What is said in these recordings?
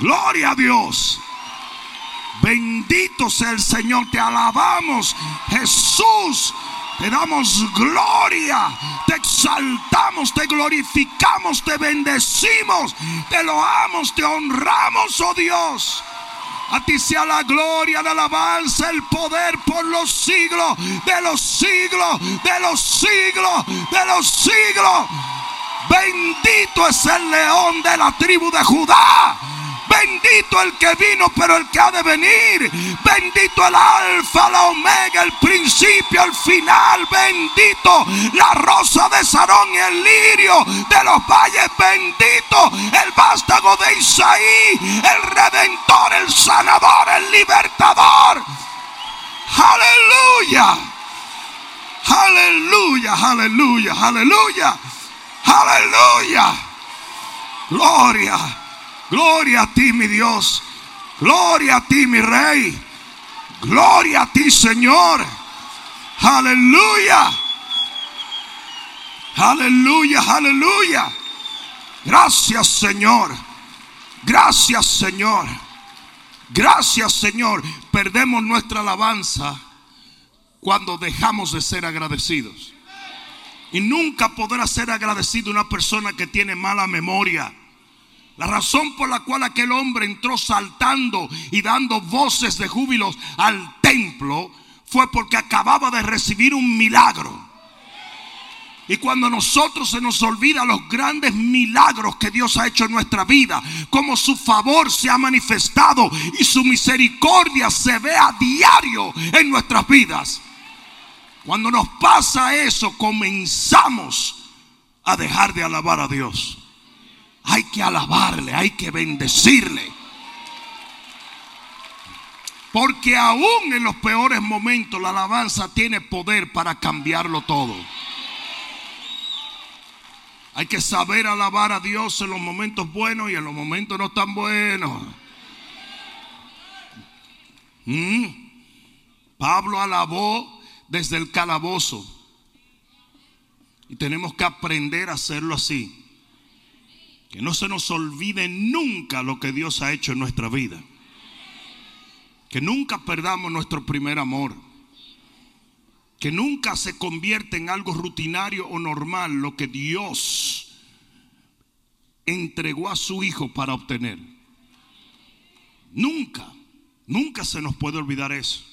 Gloria a Dios. Bendito sea el Señor, te alabamos, Jesús. Te damos gloria, te exaltamos, te glorificamos, te bendecimos, te loamos, te honramos, oh Dios. A ti sea la gloria, la alabanza, el poder por los siglos, de los siglos, de los siglos, de los siglos. Bendito es el león de la tribu de Judá. Bendito el que vino, pero el que ha de venir. Bendito el alfa, la omega, el principio, el final. Bendito la rosa de Sarón y el lirio de los valles. Bendito el vástago de Isaí, el redentor, el sanador, el libertador. Aleluya. Aleluya, aleluya, aleluya. Aleluya. Gloria. Gloria a ti, mi Dios. Gloria a ti, mi Rey. Gloria a ti, Señor. Aleluya. Aleluya, aleluya. Gracias, Señor. Gracias, Señor. Gracias, Señor. Perdemos nuestra alabanza cuando dejamos de ser agradecidos. Y nunca podrá ser agradecido una persona que tiene mala memoria. La razón por la cual aquel hombre entró saltando y dando voces de júbilo al templo fue porque acababa de recibir un milagro. Y cuando a nosotros se nos olvida los grandes milagros que Dios ha hecho en nuestra vida, como su favor se ha manifestado y su misericordia se ve a diario en nuestras vidas. Cuando nos pasa eso, comenzamos a dejar de alabar a Dios. Hay que alabarle, hay que bendecirle. Porque aún en los peores momentos la alabanza tiene poder para cambiarlo todo. Hay que saber alabar a Dios en los momentos buenos y en los momentos no tan buenos. Mm. Pablo alabó desde el calabozo. Y tenemos que aprender a hacerlo así. Que no se nos olvide nunca lo que Dios ha hecho en nuestra vida. Que nunca perdamos nuestro primer amor. Que nunca se convierta en algo rutinario o normal lo que Dios entregó a su Hijo para obtener. Nunca, nunca se nos puede olvidar eso.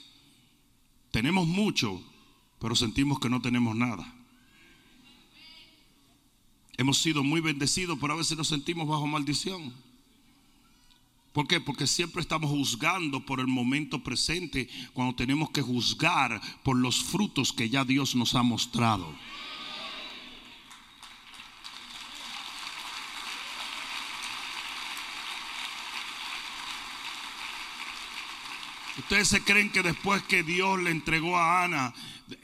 Tenemos mucho, pero sentimos que no tenemos nada. Hemos sido muy bendecidos, pero a veces nos sentimos bajo maldición. ¿Por qué? Porque siempre estamos juzgando por el momento presente cuando tenemos que juzgar por los frutos que ya Dios nos ha mostrado. Ustedes se creen que después que Dios le entregó a Ana,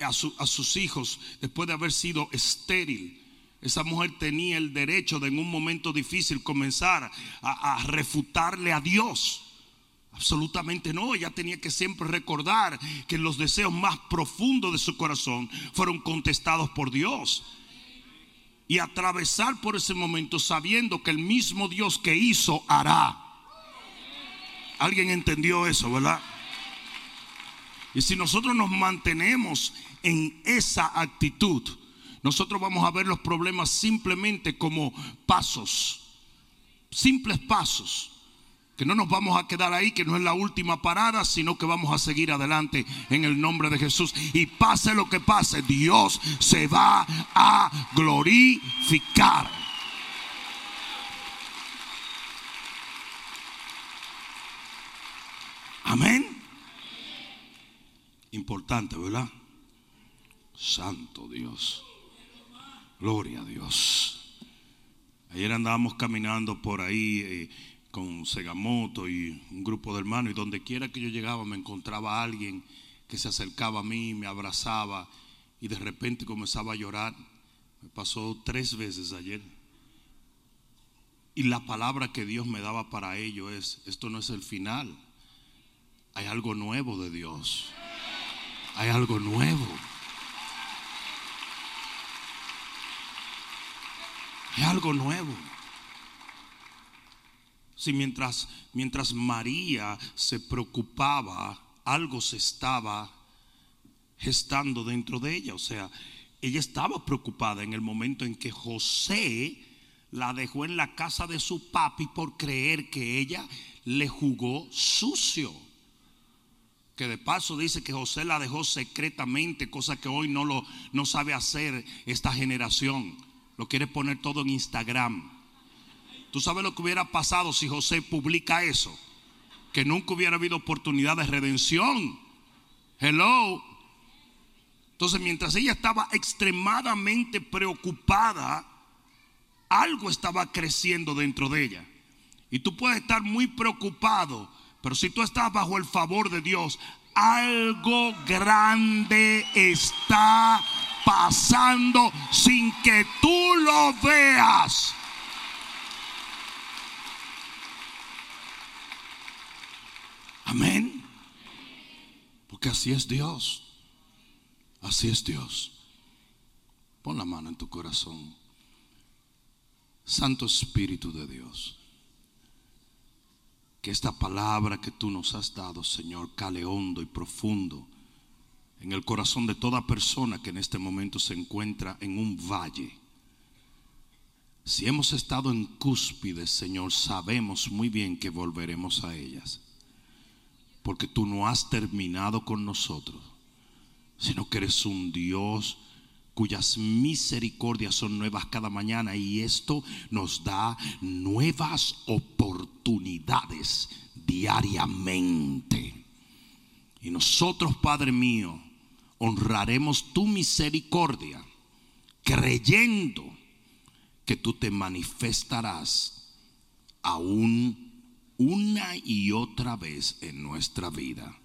a, a, sus hijos, después de haber sido estéril, esa mujer tenía el derecho de en un momento difícil comenzar a, a refutarle a Dios. Absolutamente no, ella tenía que siempre recordar que los deseos más profundos de su corazón fueron contestados por Dios. Y atravesar por ese momento sabiendo que el mismo Dios que hizo hará. ¿Alguien entendió eso, verdad? Y si nosotros nos mantenemos en esa actitud, nosotros vamos a ver los problemas simplemente como pasos, simples pasos, que no nos vamos a quedar ahí, que no es la última parada, sino que vamos a seguir adelante en el nombre de Jesús. Y pase lo que pase, Dios se va a glorificar. Amén. Importante, ¿verdad? Santo Dios. Gloria a Dios. Ayer andábamos caminando por ahí eh, con Segamoto y un grupo de hermanos y donde quiera que yo llegaba me encontraba alguien que se acercaba a mí, me abrazaba y de repente comenzaba a llorar. Me pasó tres veces ayer. Y la palabra que Dios me daba para ello es, esto no es el final. Hay algo nuevo de Dios. Hay algo nuevo. Hay algo nuevo. Si mientras, mientras María se preocupaba, algo se estaba gestando dentro de ella. O sea, ella estaba preocupada en el momento en que José la dejó en la casa de su papi por creer que ella le jugó sucio. Que de paso dice que José la dejó secretamente, cosa que hoy no lo no sabe hacer esta generación. Lo quiere poner todo en Instagram. ¿Tú sabes lo que hubiera pasado si José publica eso? Que nunca hubiera habido oportunidad de redención. Hello. Entonces, mientras ella estaba extremadamente preocupada, algo estaba creciendo dentro de ella. Y tú puedes estar muy preocupado, pero si tú estás bajo el favor de Dios, algo grande está pasando sin que tú lo veas. Amén. Porque así es Dios. Así es Dios. Pon la mano en tu corazón. Santo Espíritu de Dios. Que esta palabra que tú nos has dado, Señor, cale hondo y profundo en el corazón de toda persona que en este momento se encuentra en un valle. Si hemos estado en cúspides, Señor, sabemos muy bien que volveremos a ellas. Porque tú no has terminado con nosotros sino que eres un Dios cuyas misericordias son nuevas cada mañana y esto nos da nuevas oportunidades diariamente. Y nosotros, Padre mío, honraremos tu misericordia creyendo que tú te manifestarás aún una y otra vez en nuestra vida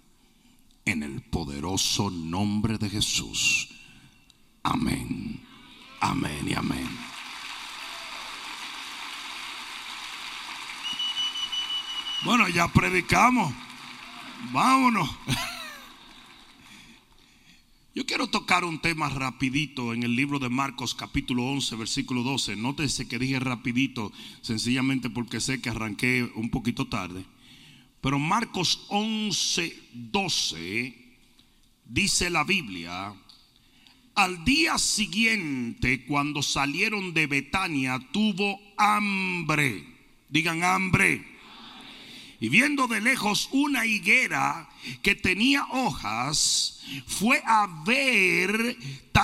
en el poderoso nombre de Jesús. Amén. Amén y amén. Bueno, ya predicamos. Vámonos. Yo quiero tocar un tema rapidito en el libro de Marcos capítulo 11 versículo 12. Nótese que dije rapidito sencillamente porque sé que arranqué un poquito tarde. Pero Marcos 11, 12 dice la Biblia, al día siguiente cuando salieron de Betania tuvo hambre, digan hambre. Y viendo de lejos una higuera que tenía hojas, fue a ver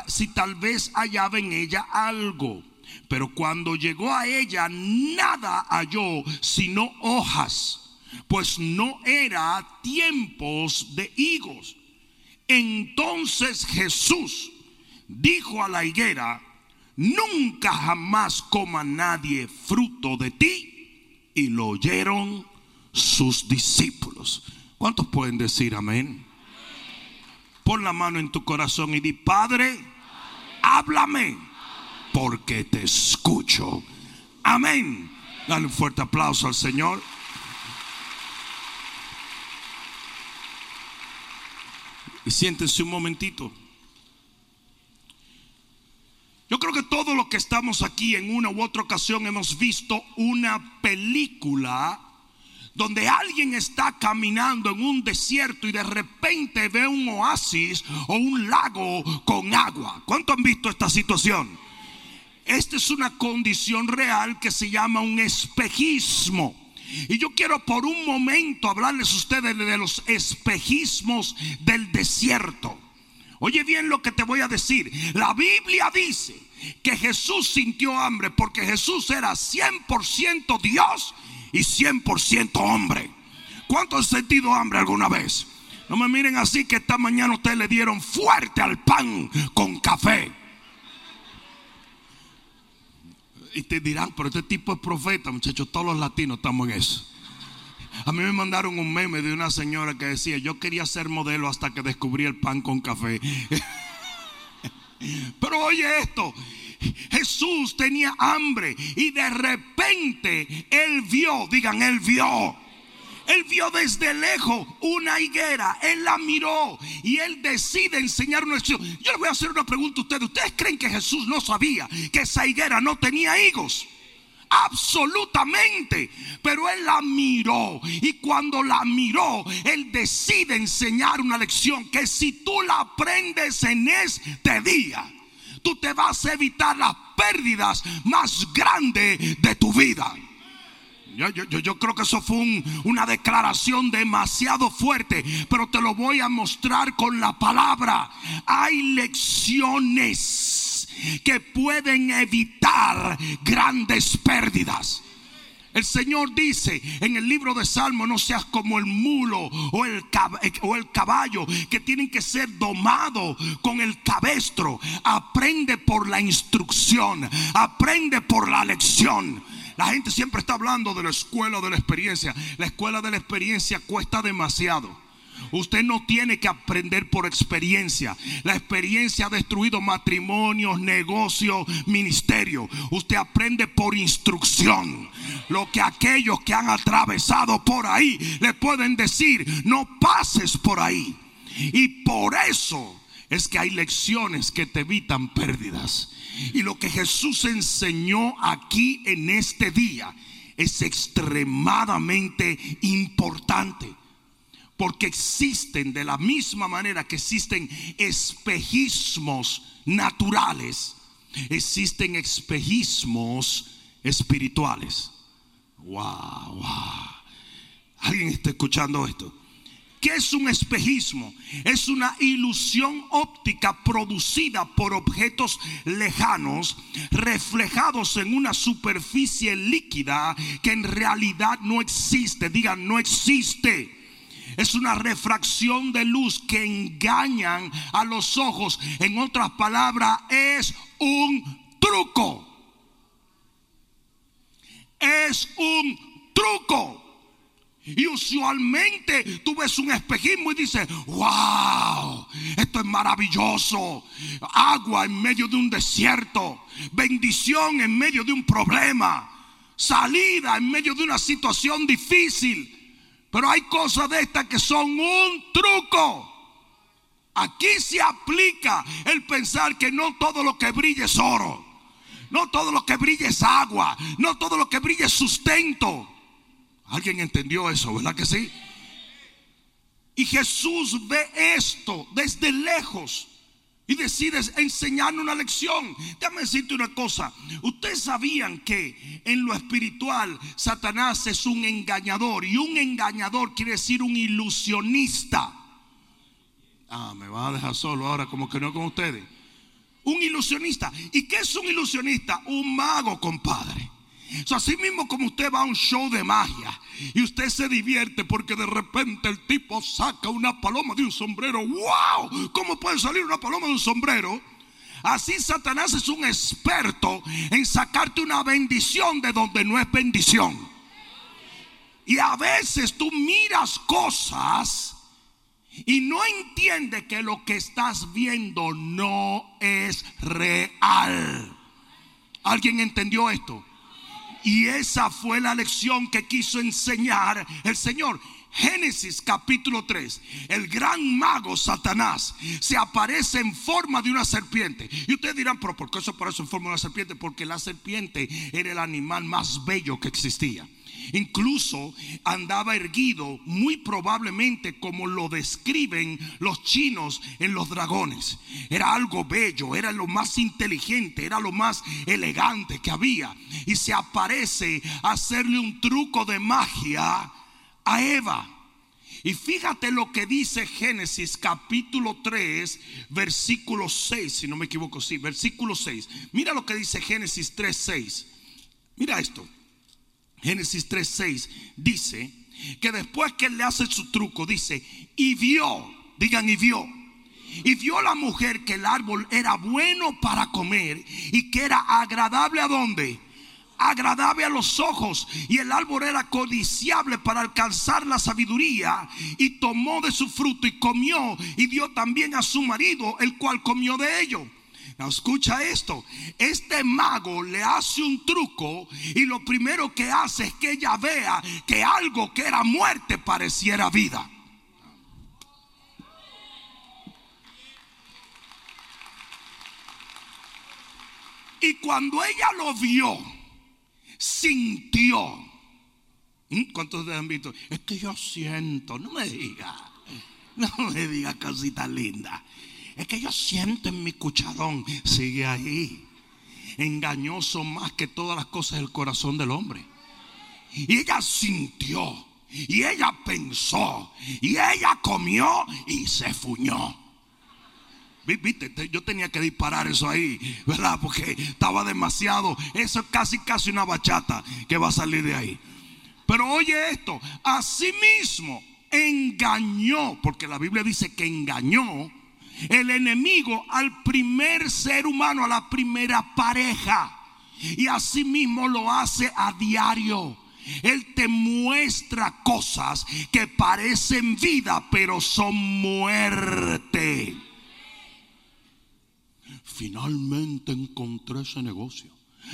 si tal vez hallaba en ella algo. Pero cuando llegó a ella, nada halló sino hojas pues no era tiempos de higos. Entonces Jesús dijo a la higuera, nunca jamás coma nadie fruto de ti. Y lo oyeron sus discípulos. ¿Cuántos pueden decir amén? Pon la mano en tu corazón y di, Padre, háblame, porque te escucho. Amén. Dale un fuerte aplauso al Señor. Y siéntense un momentito. Yo creo que todos los que estamos aquí en una u otra ocasión hemos visto una película donde alguien está caminando en un desierto y de repente ve un oasis o un lago con agua. ¿Cuánto han visto esta situación? Esta es una condición real que se llama un espejismo. Y yo quiero por un momento hablarles a ustedes de los espejismos del desierto. Oye bien lo que te voy a decir. La Biblia dice que Jesús sintió hambre porque Jesús era 100% Dios y 100% hombre. ¿Cuántos han sentido hambre alguna vez? No me miren así que esta mañana ustedes le dieron fuerte al pan con café. y te dirán, pero este tipo es profeta, muchachos, todos los latinos estamos en eso. A mí me mandaron un meme de una señora que decía, yo quería ser modelo hasta que descubrí el pan con café. Pero oye esto, Jesús tenía hambre y de repente él vio, digan, él vio él vio desde lejos una higuera, él la miró y él decide enseñar una lección. Yo le voy a hacer una pregunta a ustedes. ¿Ustedes creen que Jesús no sabía que esa higuera no tenía higos? absolutamente. Pero él la miró y cuando la miró, él decide enseñar una lección que si tú la aprendes en este día, tú te vas a evitar las pérdidas más grandes de tu vida. Yo, yo, creo que eso fue una declaración demasiado fuerte, pero te lo voy a mostrar con la palabra. Hay lecciones que pueden evitar grandes pérdidas. El Señor dice en el libro de Salmo, no seas como el mulo o el, caballo que tienen que ser domados con el cabestro. Aprende por la instrucción, aprende por la lección. La gente siempre está hablando de la escuela de la experiencia. La escuela de la experiencia cuesta demasiado. Usted no tiene que aprender por experiencia. La experiencia ha destruido matrimonios, negocios, ministerios. Usted aprende por instrucción. Lo que aquellos que han atravesado por ahí le pueden decir, no pases por ahí. Y por eso es que hay lecciones que te evitan pérdidas. Y lo que Jesús enseñó aquí en este día es extremadamente importante. Porque existen de la misma manera que existen espejismos naturales, existen espejismos espirituales. Wow, wow. ¿Alguien está escuchando esto? ¿Qué es un espejismo? Es una ilusión óptica producida por objetos lejanos, reflejados en una superficie líquida que en realidad no existe. Digan, no existe. Es una refracción de luz que engañan a los ojos. En otras palabras, es un truco. Es un truco. Y usualmente tú ves un espejismo y dices, wow, esto es maravilloso. Agua en medio de un desierto, bendición en medio de un problema, salida en medio de una situación difícil. Pero hay cosas de estas que son un truco. Aquí se aplica el pensar que no todo lo que brilla es oro. No todo lo que brilla es agua. No todo lo que brilla es sustento. ¿Alguien entendió eso, verdad que sí? Y Jesús ve esto desde lejos y decide enseñarnos una lección. Déjame decirte una cosa. Ustedes sabían que en lo espiritual Satanás es un engañador y un engañador quiere decir un ilusionista. Ah, me va a dejar solo ahora como que no con ustedes. Un ilusionista. ¿Y qué es un ilusionista? Un mago, compadre así mismo como usted va a un show de magia y usted se divierte porque de repente el tipo saca una paloma de un sombrero. ¡Wow! ¿Cómo puede salir una paloma de un sombrero? Así Satanás es un experto en sacarte una bendición de donde no es bendición. Y a veces tú miras cosas y no entiendes que lo que estás viendo no es real. ¿Alguien entendió esto? Y esa fue la lección que quiso enseñar el Señor. Génesis capítulo 3, el gran mago Satanás se aparece en forma de una serpiente. Y ustedes dirán, pero ¿por qué se aparece en forma de una serpiente? Porque la serpiente era el animal más bello que existía. Incluso andaba erguido, muy probablemente como lo describen los chinos en los dragones. Era algo bello, era lo más inteligente, era lo más elegante que había. Y se aparece a hacerle un truco de magia a Eva. Y fíjate lo que dice Génesis capítulo 3, versículo 6, si no me equivoco, sí, versículo 6. Mira lo que dice Génesis 3, 6. Mira esto. Génesis 3:6 dice que después que él le hace su truco, dice, y vio, digan, y vio. Y vio la mujer que el árbol era bueno para comer y que era agradable a dónde? Agradable a los ojos y el árbol era codiciable para alcanzar la sabiduría y tomó de su fruto y comió y dio también a su marido el cual comió de ello escucha esto. Este mago le hace un truco y lo primero que hace es que ella vea que algo que era muerte pareciera vida. Y cuando ella lo vio, sintió. ¿Mm? ¿Cuántos de han visto? Es que yo siento, no me diga, no me diga cosita linda. Es que yo siento en mi cucharón, sigue ahí. Engañoso más que todas las cosas del corazón del hombre. Y ella sintió, y ella pensó, y ella comió y se fuñó. Viste, yo tenía que disparar eso ahí, ¿verdad? Porque estaba demasiado. Eso es casi, casi una bachata que va a salir de ahí. Pero oye esto, asimismo engañó, porque la Biblia dice que engañó el enemigo al primer ser humano, a la primera pareja. Y asimismo lo hace a diario. Él te muestra cosas que parecen vida, pero son muerte. Finalmente encontré ese negocio.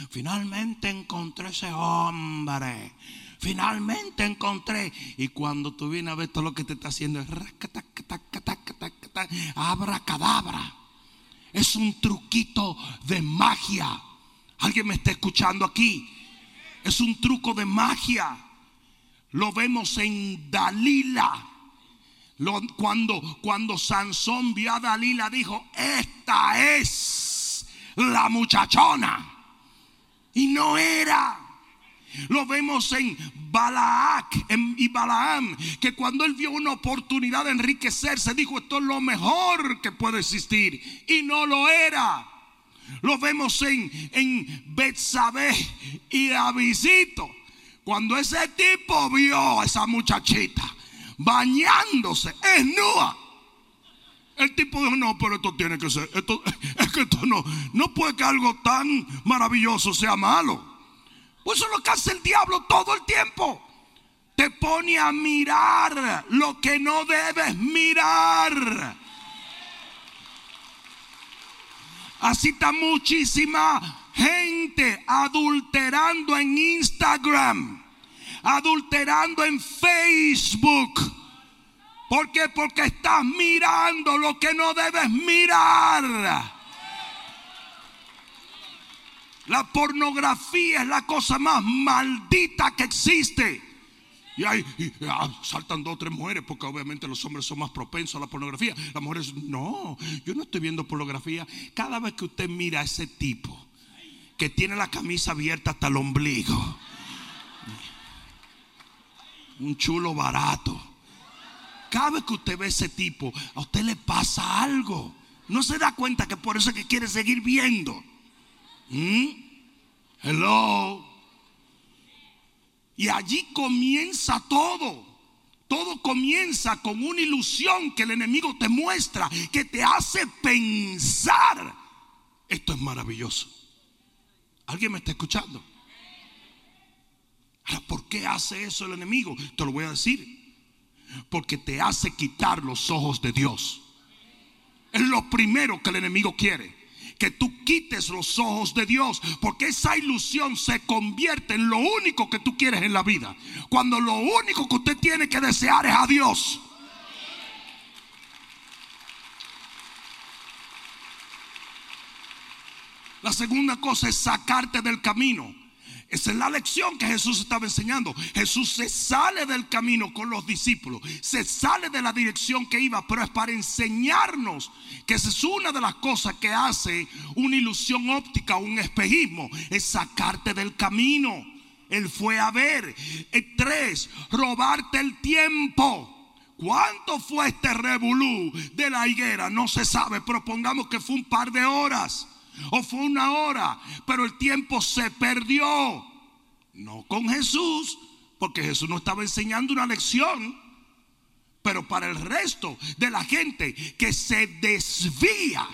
Finalmente encontré ese hombre. Finalmente encontré. Y cuando tú vienes a ver todo lo que te está haciendo es abracadabra. Es un truquito de magia. ¿Alguien me está escuchando aquí? Es un truco de magia. Lo vemos en Dalila. cuando, cuando Sansón vio a Dalila, dijo: Esta es la muchachona. Y no era. Lo vemos en Balaac y Balaam, que cuando él vio una oportunidad de enriquecerse, dijo, esto es lo mejor que puede existir. Y no lo era. Lo vemos en, en Betsabé y Avisito. Cuando ese tipo vio a esa muchachita bañándose, es nua. El tipo dijo, no, pero esto tiene que ser, esto, es que esto no, no puede que algo tan maravilloso sea malo. Pues eso es lo que hace el diablo todo el tiempo. Te pone a mirar lo que no debes mirar. Así está muchísima gente adulterando en Instagram, adulterando en Facebook. ¿Por qué? Porque estás mirando lo que no debes mirar. La pornografía es la cosa más maldita que existe. Y ahí ah, saltan dos o tres mujeres, porque obviamente los hombres son más propensos a la pornografía. Las mujeres, no, yo no estoy viendo pornografía. Cada vez que usted mira a ese tipo que tiene la camisa abierta hasta el ombligo, un chulo barato. Cada vez que usted ve a ese tipo, a usted le pasa algo. No se da cuenta que por eso es que quiere seguir viendo. ¿Mm? Hello. Y allí comienza todo. Todo comienza con una ilusión que el enemigo te muestra, que te hace pensar. Esto es maravilloso. ¿Alguien me está escuchando? ¿por qué hace eso el enemigo? Te lo voy a decir. Porque te hace quitar los ojos de Dios. Es lo primero que el enemigo quiere que tú quites los ojos de Dios, porque esa ilusión se convierte en lo único que tú quieres en la vida. Cuando lo único que usted tiene que desear es a Dios. La segunda cosa es sacarte del camino. Esa es la lección que Jesús estaba enseñando. Jesús se sale del camino con los discípulos, se sale de la dirección que iba, pero es para enseñarnos que esa es una de las cosas que hace una ilusión óptica, un espejismo, es sacarte del camino. Él fue a ver. Eh, tres, robarte el tiempo. ¿Cuánto fue este revolú de la higuera? No se sabe, pero pongamos que fue un par de horas o fue una hora, pero el tiempo se perdió. No con Jesús, porque Jesús no estaba enseñando una lección, pero para el resto de la gente que se desvía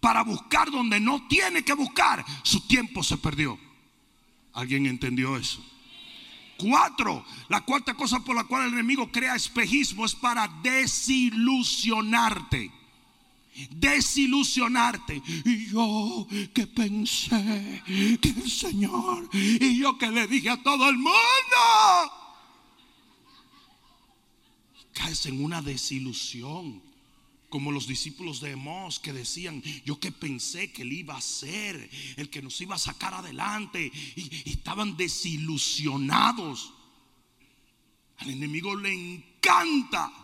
para buscar donde no tiene que buscar, su tiempo se perdió. ¿Alguien entendió eso? Cuatro, la cuarta cosa por la cual el enemigo crea espejismo es para desilusionarte desilusionarte. Y yo que pensé que el Señor, y yo que le dije a todo el mundo, caes en una desilusión. como los discípulos de Emos que decían, yo que pensé que él iba a ser el que nos iba a sacar adelante y, y estaban desilusionados. Al enemigo le encanta.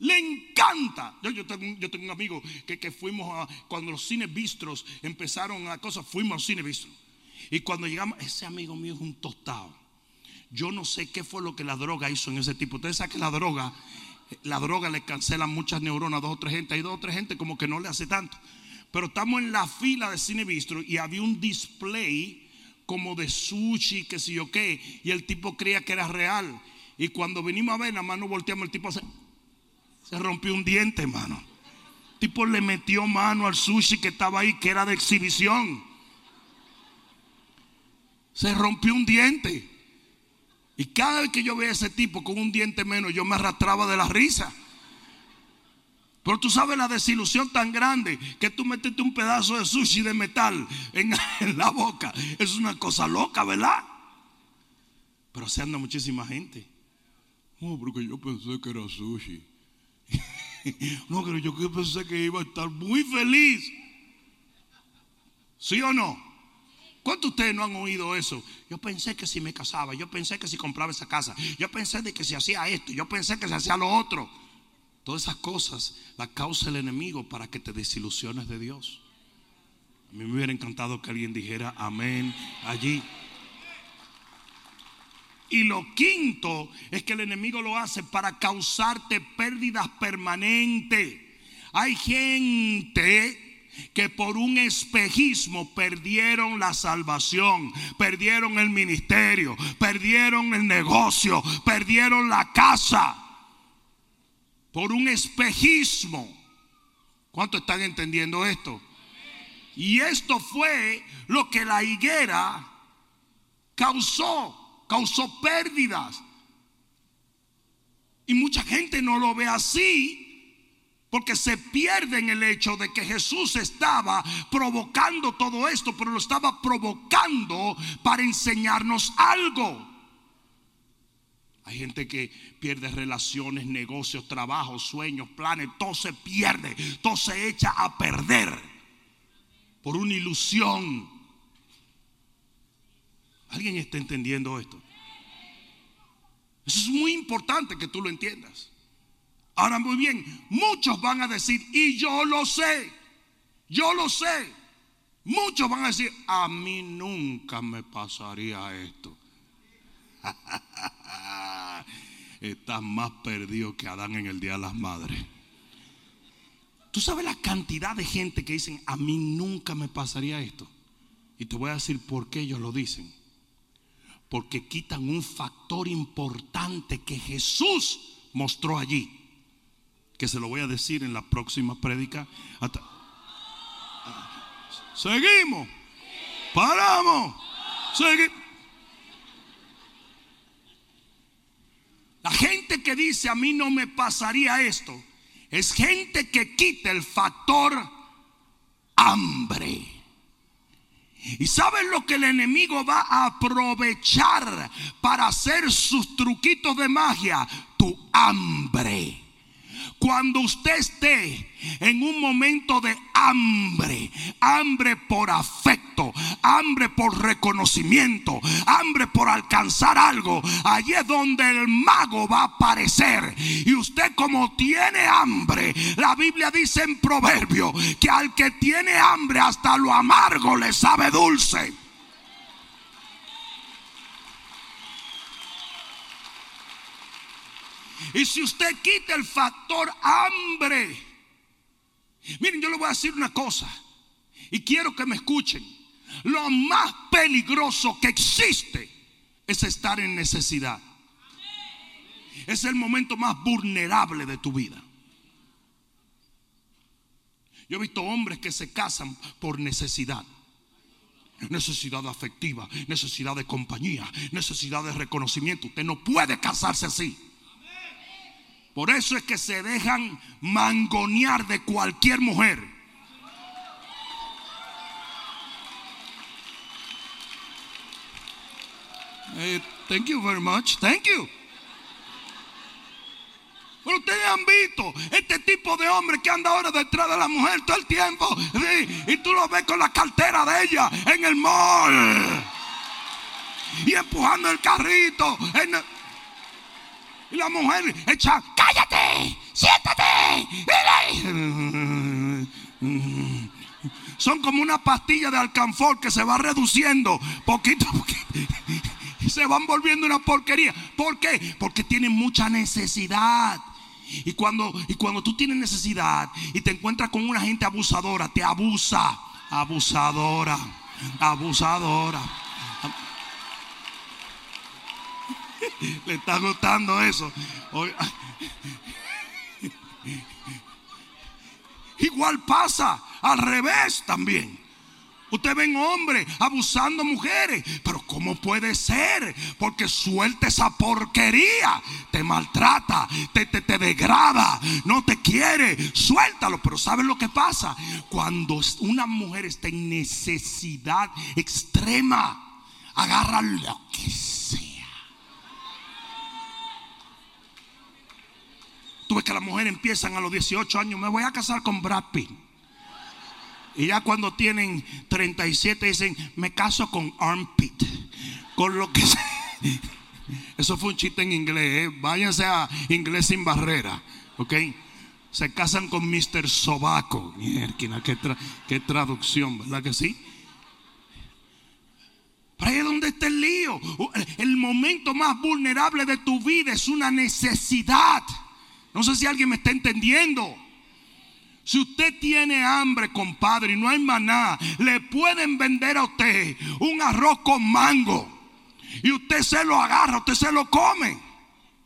Le encanta. Yo, tengo, un amigo que, que fuimos a, cuando los cines bistros empezaron a cosas, fuimos al cine bistro. Y cuando llegamos, ese amigo mío es un tostado. Yo no sé qué fue lo que la droga hizo en ese tipo. Ustedes saben que la droga, la droga le cancela muchas neuronas a dos o tres gente. Hay dos o tres gente como que no le hace tanto. Pero estamos en la fila de cine bistro y había un display como de sushi, que sé yo qué. Y el tipo creía que era real. Y cuando venimos a ver, nada más nos volteamos, el tipo se, se rompió un diente, hermano. El tipo le metió mano al sushi que estaba ahí, que era de exhibición. Se rompió un diente. Y cada vez que yo veía a ese tipo con un diente menos, yo me arrastraba de la risa. Pero tú sabes la desilusión tan grande que tú metiste un pedazo de sushi de metal en, la boca. Es una cosa loca, ¿verdad? Pero se anda muchísima gente. No, porque yo pensé que era sushi. no, pero yo pensé que iba a estar muy feliz. ¿Sí o no? ¿Cuántos de ustedes no han oído eso? Yo pensé que si me casaba, yo pensé que si compraba esa casa, yo pensé de que si hacía esto, yo pensé que se hacía lo otro. Todas esas cosas las causa el enemigo para que te desilusiones de Dios. A mí me hubiera encantado que alguien dijera amén allí. Y lo quinto es que el enemigo lo hace para causarte pérdidas permanentes. Hay gente que por un espejismo perdieron la salvación, perdieron el ministerio, perdieron el negocio, perdieron la casa. Por un espejismo. ¿Cuánto están entendiendo esto? Y esto fue lo que la higuera causó, causó pérdidas. Y mucha gente no lo ve así porque se pierde en el hecho de que Jesús estaba provocando todo esto, pero lo estaba provocando para enseñarnos algo. Hay gente que pierde relaciones, negocios, trabajos, sueños, planes, todo se pierde, todo se echa a perder por una ilusión. ¿Alguien está entendiendo esto? Eso es muy importante que tú lo entiendas. Ahora muy bien, muchos van a decir, y yo lo sé, yo lo sé. Muchos van a decir, a mí nunca me pasaría esto. Estás más perdido que Adán en el Día de las Madres. Tú sabes la cantidad de gente que dicen, a mí nunca me pasaría esto. Y te voy a decir por qué ellos lo dicen. Porque quitan un factor importante que Jesús mostró allí que se lo voy a decir en la próxima prédica. Seguimos. Paramos. Seguimos. La gente que dice a mí no me pasaría esto es gente que quita el factor hambre. ¿Y saben lo que el enemigo va a aprovechar para hacer sus truquitos de magia? Tu hambre. Cuando usted esté en un momento de hambre, hambre por afecto, hambre por reconocimiento, hambre por alcanzar algo, allí es donde el mago va a aparecer. Y usted como tiene hambre, la Biblia dice en proverbio que al que tiene hambre hasta lo amargo le sabe dulce. Y si usted quita el factor hambre, miren, yo le voy a decir una cosa y quiero que me escuchen. Lo más peligroso que existe es estar en necesidad. Es el momento más vulnerable de tu vida. Yo he visto hombres que se casan por necesidad. Necesidad afectiva, necesidad de compañía, necesidad de reconocimiento. Usted no puede casarse así. Por eso es que se dejan mangonear de cualquier mujer. Eh, thank you very much. Thank you. Pero ustedes han visto este tipo de hombre que anda ahora detrás de la mujer todo el tiempo. Y tú lo ves con la cartera de ella en el mall. Y empujando el carrito. y la mujer echa, cállate, siéntate. Son como una pastilla de alcanfor que se va reduciendo poquito a poquito. Se van volviendo una porquería. ¿Por qué? Porque tienen mucha necesidad. Y cuando, y cuando tú tienes necesidad y te encuentras con una gente abusadora, te abusa. Abusadora. Abusadora. Le está gustando eso. Igual pasa al revés también. Usted ven hombres abusando mujeres, pero ¿cómo puede ser? Porque suelta esa porquería, te maltrata, te, te, te degrada, no te quiere, suéltalo. Pero ¿sabes lo que pasa? Cuando una mujer está en necesidad extrema, agarra lo que sea. Tú ves que las mujeres empiezan a los 18 años, me voy a casar con Brad Pitt. Y ya cuando tienen 37 dicen, me caso con armpit. Con lo que. Eso fue un chiste en inglés. ¿eh? Váyanse a inglés sin barrera. ¿Ok? Se casan con Mr. Sobaco. Mierda, qué, qué traducción, ¿verdad que sí? Pero ahí es donde está el lío. El momento más vulnerable de tu vida es una necesidad. No sé si alguien me está entendiendo. Si usted tiene hambre, compadre, y no hay maná, le pueden vender a usted un arroz con mango. Y usted se lo agarra, usted se lo come.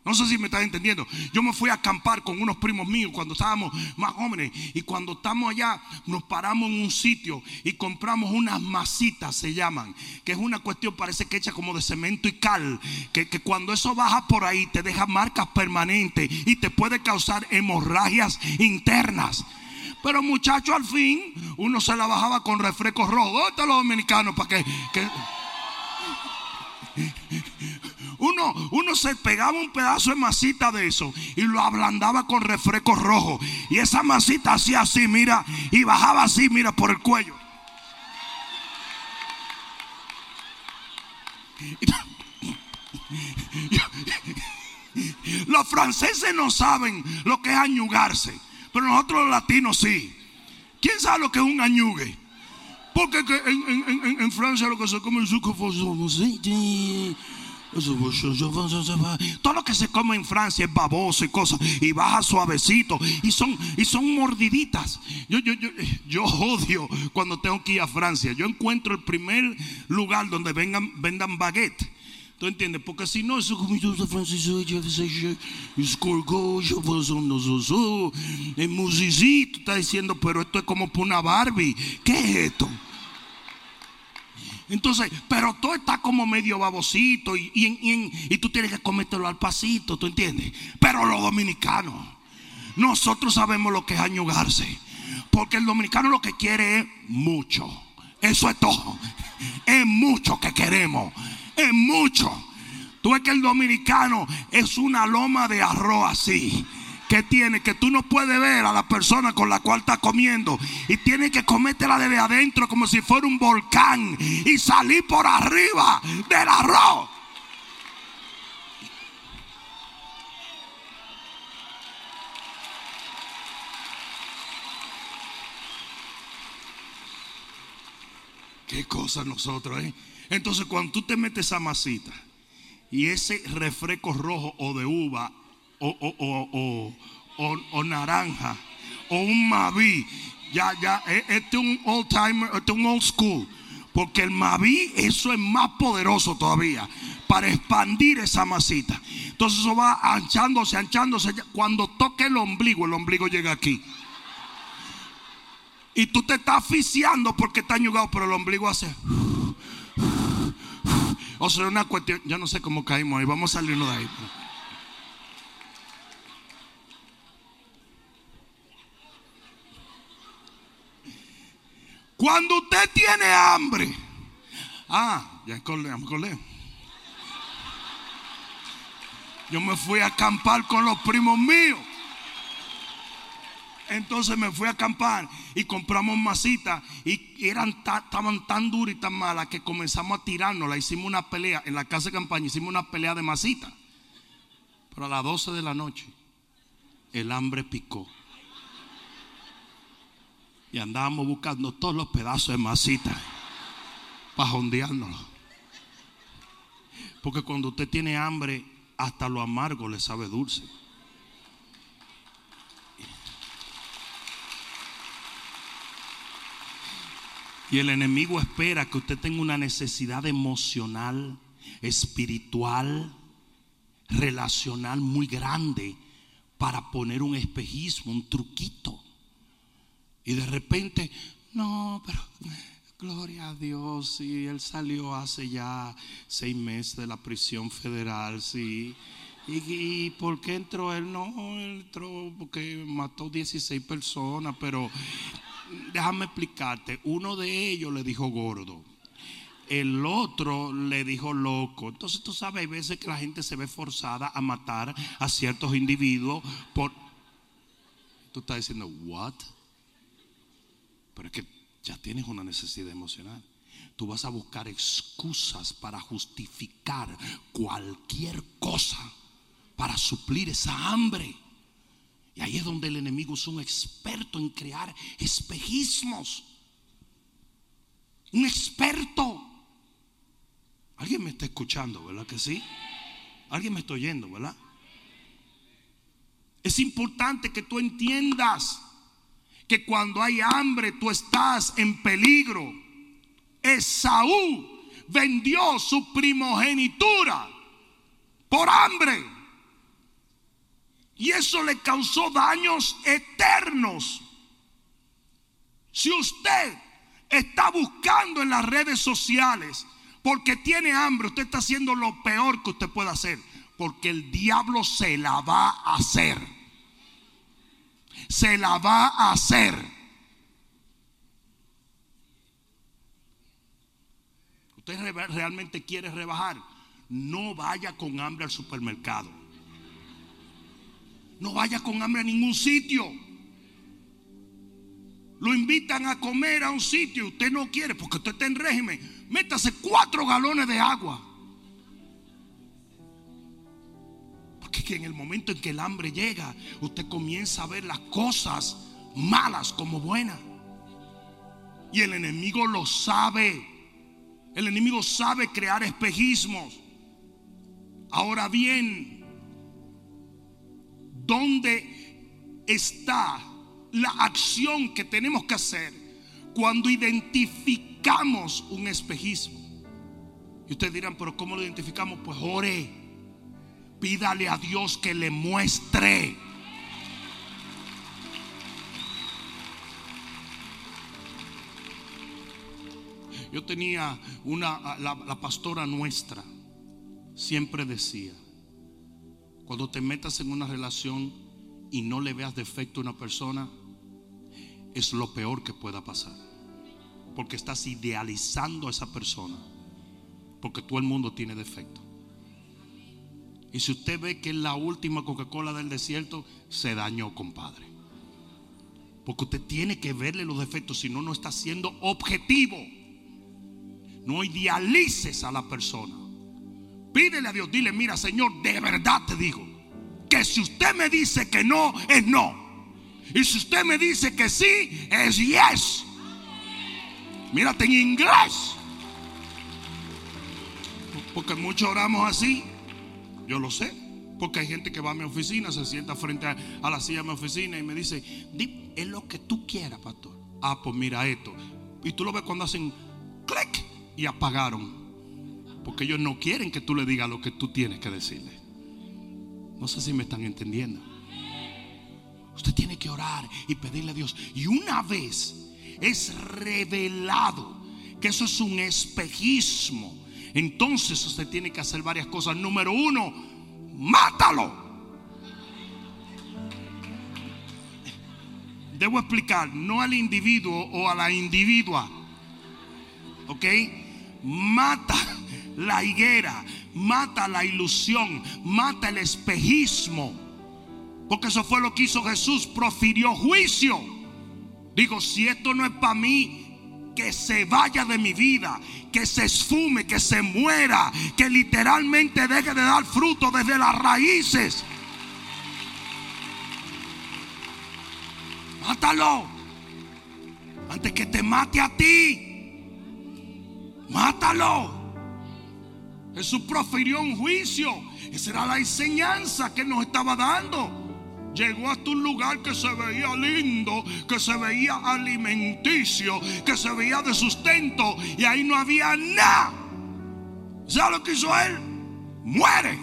No sé si me estás entendiendo. Yo me fui a acampar con unos primos míos cuando estábamos más jóvenes. Y cuando estamos allá, nos paramos en un sitio y compramos unas masitas, se llaman. Que es una cuestión, parece que hecha como de cemento y cal. Que, que cuando eso baja por ahí, te deja marcas permanentes y te puede causar hemorragias internas. Pero muchacho, al fin, uno se la bajaba con refrescos rojos. ¿Dónde están los dominicanos? Para que, Uno, uno se pegaba un pedazo de masita de eso y lo ablandaba con refrescos rojos. Y esa masita hacía así, mira, y bajaba así, mira, por el cuello. Los franceses no saben lo que es añugarse. Pero nosotros los latinos sí. ¿Quién sabe lo que es un añugue? Porque en, Francia lo que se come es todo lo que se come en Francia es baboso y cosas y baja suavecito y son y son mordiditas. Yo, yo, yo, yo odio cuando tengo que ir a Francia. Yo encuentro el primer lugar donde vendan baguette ¿Tú entiendes? Porque si no, eso como yo Francisco, es colgojo, pues el musicito está diciendo, pero esto es como para una Barbie. ¿Qué es esto? Entonces, pero todo está como medio babosito y, y, tú tienes que comértelo al pasito, ¿tú entiendes? Pero los dominicanos, nosotros sabemos lo que es añugarse. Porque el dominicano lo que quiere es mucho. Eso es todo. Es mucho que queremos es mucho. Tú ves que el dominicano es una loma de arroz así. Que tiene que tú no puedes ver a la persona con la cual está comiendo. Y tiene que comértela desde adentro como si fuera un volcán. Y salir por arriba del arroz. Qué cosa nosotros, ¿eh? Entonces, cuando tú te metes esa masita y ese refresco rojo o de uva o, naranja o un Mavi, ya, ya, e, este es un old timer, este es un old school. Porque el Mavi, eso es más poderoso todavía para expandir esa masita. Entonces eso va anchándose, anchándose. Cuando toque el ombligo, el ombligo llega aquí. Y tú te estás asfixiando porque está ñugado, pero el ombligo hace. O sea, una cuestión, yo no sé cómo caímos ahí, vamos a salirnos de ahí. Cuando usted tiene hambre, ah, ya colé. Yo me fui a acampar con los primos míos. Entonces me fui a acampar y compramos masitas y eran estaban tan duras y tan malas que comenzamos a tirarnos. La hicimos una pelea en la casa de campaña, hicimos una pelea de masita. Pero a las 12 de la noche el hambre picó. Y andábamos buscando todos los pedazos de masita para jondeárnoslo. Porque cuando usted tiene hambre, hasta lo amargo le sabe dulce. Y el enemigo espera que usted tenga una necesidad emocional, espiritual, relacional muy grande para poner un espejismo, un truquito. Y de repente, no, pero gloria a Dios, sí, él salió hace ya seis meses de la prisión federal, sí. ¿Y, por qué entró él? No, entró porque mató 16 personas, pero déjame explicarte, uno de ellos le dijo gordo, el otro le dijo loco. Entonces tú sabes, hay veces que la gente se ve forzada a matar a ciertos individuos por... Tú estás diciendo, ¿what? Pero es que ya tienes una necesidad emocional. Tú vas a buscar excusas para justificar cualquier cosa para suplir esa hambre. Y ahí es donde el enemigo es un experto en crear espejismos. Un experto. Alguien me está escuchando, ¿verdad que sí? Alguien me está oyendo, ¿verdad? Es importante que tú entiendas que cuando hay hambre tú estás en peligro. Esaú vendió su primogenitura por hambre. Y eso le causó daños eternos. Si usted está buscando en las redes sociales porque tiene hambre, usted está haciendo lo peor que usted puede hacer. Porque el diablo se la va a hacer. Se la va a hacer. Usted realmente quiere rebajar. No vaya con hambre al supermercado. No vaya con hambre a ningún sitio. Lo invitan a comer a un sitio usted no quiere porque usted está en régimen. Métase cuatro galones de agua. Porque que en el momento en que el hambre llega, usted comienza a ver las cosas malas como buenas. Y el enemigo lo sabe. El enemigo sabe crear espejismos. Ahora bien, ¿Dónde está la acción que tenemos que hacer cuando identificamos un espejismo? Y ustedes dirán, pero ¿cómo lo identificamos? Pues ore, pídale a Dios que le muestre. Yo tenía una, la, la pastora nuestra, siempre decía, cuando te metas en una relación y no le veas defecto a una persona, es lo peor que pueda pasar. Porque estás idealizando a esa persona. Porque todo el mundo tiene defecto. Y si usted ve que es la última Coca-Cola del desierto, se dañó, compadre. Porque usted tiene que verle los defectos, si no, no está siendo objetivo. No idealices a la persona. Pídele a Dios, dile, mira Señor, de verdad te digo, que si usted me dice que no, es no. Y si usted me dice que sí, es yes. Mírate en inglés. Porque muchos oramos así. Yo lo sé. Porque hay gente que va a mi oficina, se sienta frente a, la silla de mi oficina y me dice, es lo que tú quieras, pastor. Ah, pues mira esto. Y tú lo ves cuando hacen clic y apagaron. Porque ellos no quieren que tú le digas lo que tú tienes que decirle. No sé si me están entendiendo. Usted tiene que orar y pedirle a Dios. Y una vez es revelado que eso es un espejismo, entonces usted tiene que hacer varias cosas. Número uno, mátalo. Debo explicar, no al individuo o a la individua. ¿Ok? Mata la higuera, mata la ilusión, mata el espejismo. Porque eso fue lo que hizo Jesús, profirió juicio. Digo, si esto no es para mí, que se vaya de mi vida, que se esfume, que se muera, que literalmente deje de dar fruto desde las raíces. Mátalo. Antes que te mate a ti. Mátalo. Jesús profirió un juicio. Esa era la enseñanza que nos estaba dando. Llegó hasta un lugar que se veía lindo, que se veía alimenticio, que se veía de sustento y ahí no había nada. ¿Sabes lo que hizo él? Muere.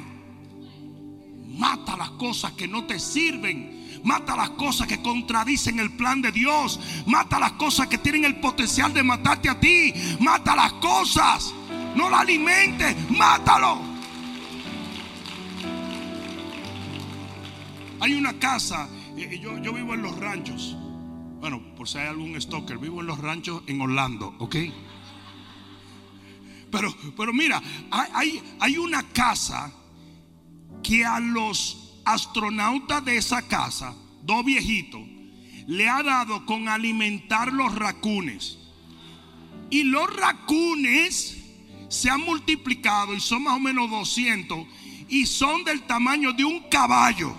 Mata las cosas que no te sirven. Mata las cosas que contradicen el plan de Dios. Mata las cosas que tienen el potencial de matarte a ti. Mata las cosas. No la alimentes. Mátalo. Hay una casa, yo, yo vivo en los ranchos. Bueno, por si hay algún stalker, vivo en los ranchos en Orlando, ¿ok? Pero, pero mira, hay, hay una casa que a los astronautas de esa casa, dos viejitos, le ha dado con alimentar los racunes. Y los racunes se han multiplicado y son más o menos 200 y son del tamaño de un caballo.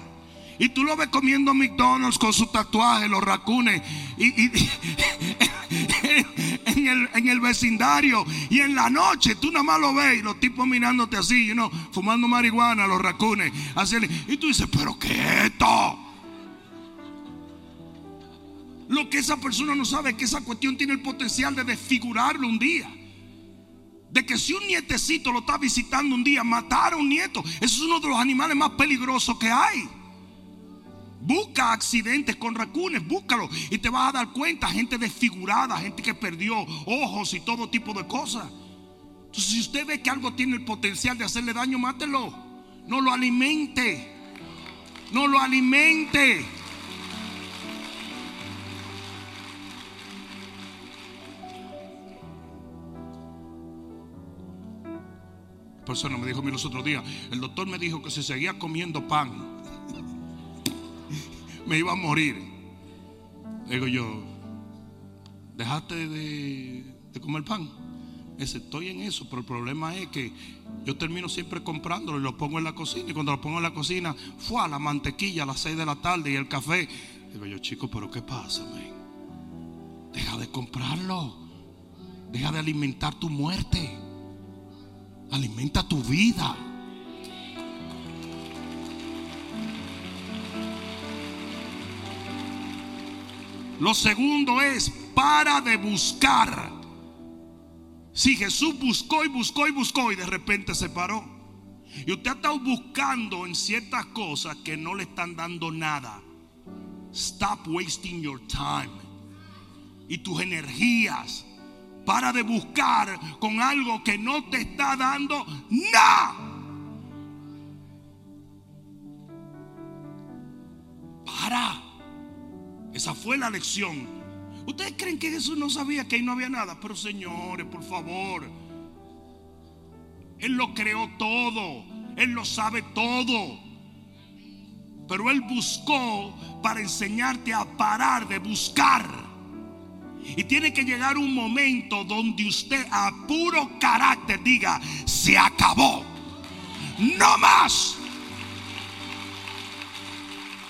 Y tú lo ves comiendo McDonald's con su tatuaje, los racunes. Y, en, el, vecindario. Y en la noche tú nada más lo ves. Y los tipos mirándote así, you know, fumando marihuana, los racunes. y tú dices, ¿pero qué es esto? Lo que esa persona no sabe es que esa cuestión tiene el potencial de desfigurarlo un día. De que si un nietecito lo está visitando un día, matar a un nieto, eso es uno de los animales más peligrosos que hay. Busca accidentes con racunes, búscalo y te vas a dar cuenta, gente desfigurada, gente que perdió ojos y todo tipo de cosas. Entonces, si usted ve que algo tiene el potencial de hacerle daño, mátelo. No lo alimente. No lo alimente. Persona me dijo a mí los otros días, el doctor me dijo que si seguía comiendo pan, me iba a morir. Digo yo, dejaste de, comer pan. Ese, estoy en eso, pero el problema es que yo termino siempre comprándolo y lo pongo en la cocina. Y cuando lo pongo en la cocina, fue a la mantequilla a las 6 de la tarde y el café. Digo yo, chico, pero ¿qué pasa? Deja de comprarlo. Deja de alimentar tu muerte. Alimenta tu vida. Lo segundo es, para de buscar. Si Jesús buscó y buscó y buscó y de repente se paró. Y usted ha estado buscando en ciertas cosas que no le están dando nada. Stop wasting your time. Y tus energías. Para de buscar con algo que no te está dando nada. Para. Esa fue la lección. ¿Ustedes creen que Jesús no sabía que ahí no había nada? Pero señores, por favor. Él lo creó todo. Él lo sabe todo. Pero Él buscó para enseñarte a parar de buscar. Y tiene que llegar un momento donde usted a puro carácter diga, se acabó. No más.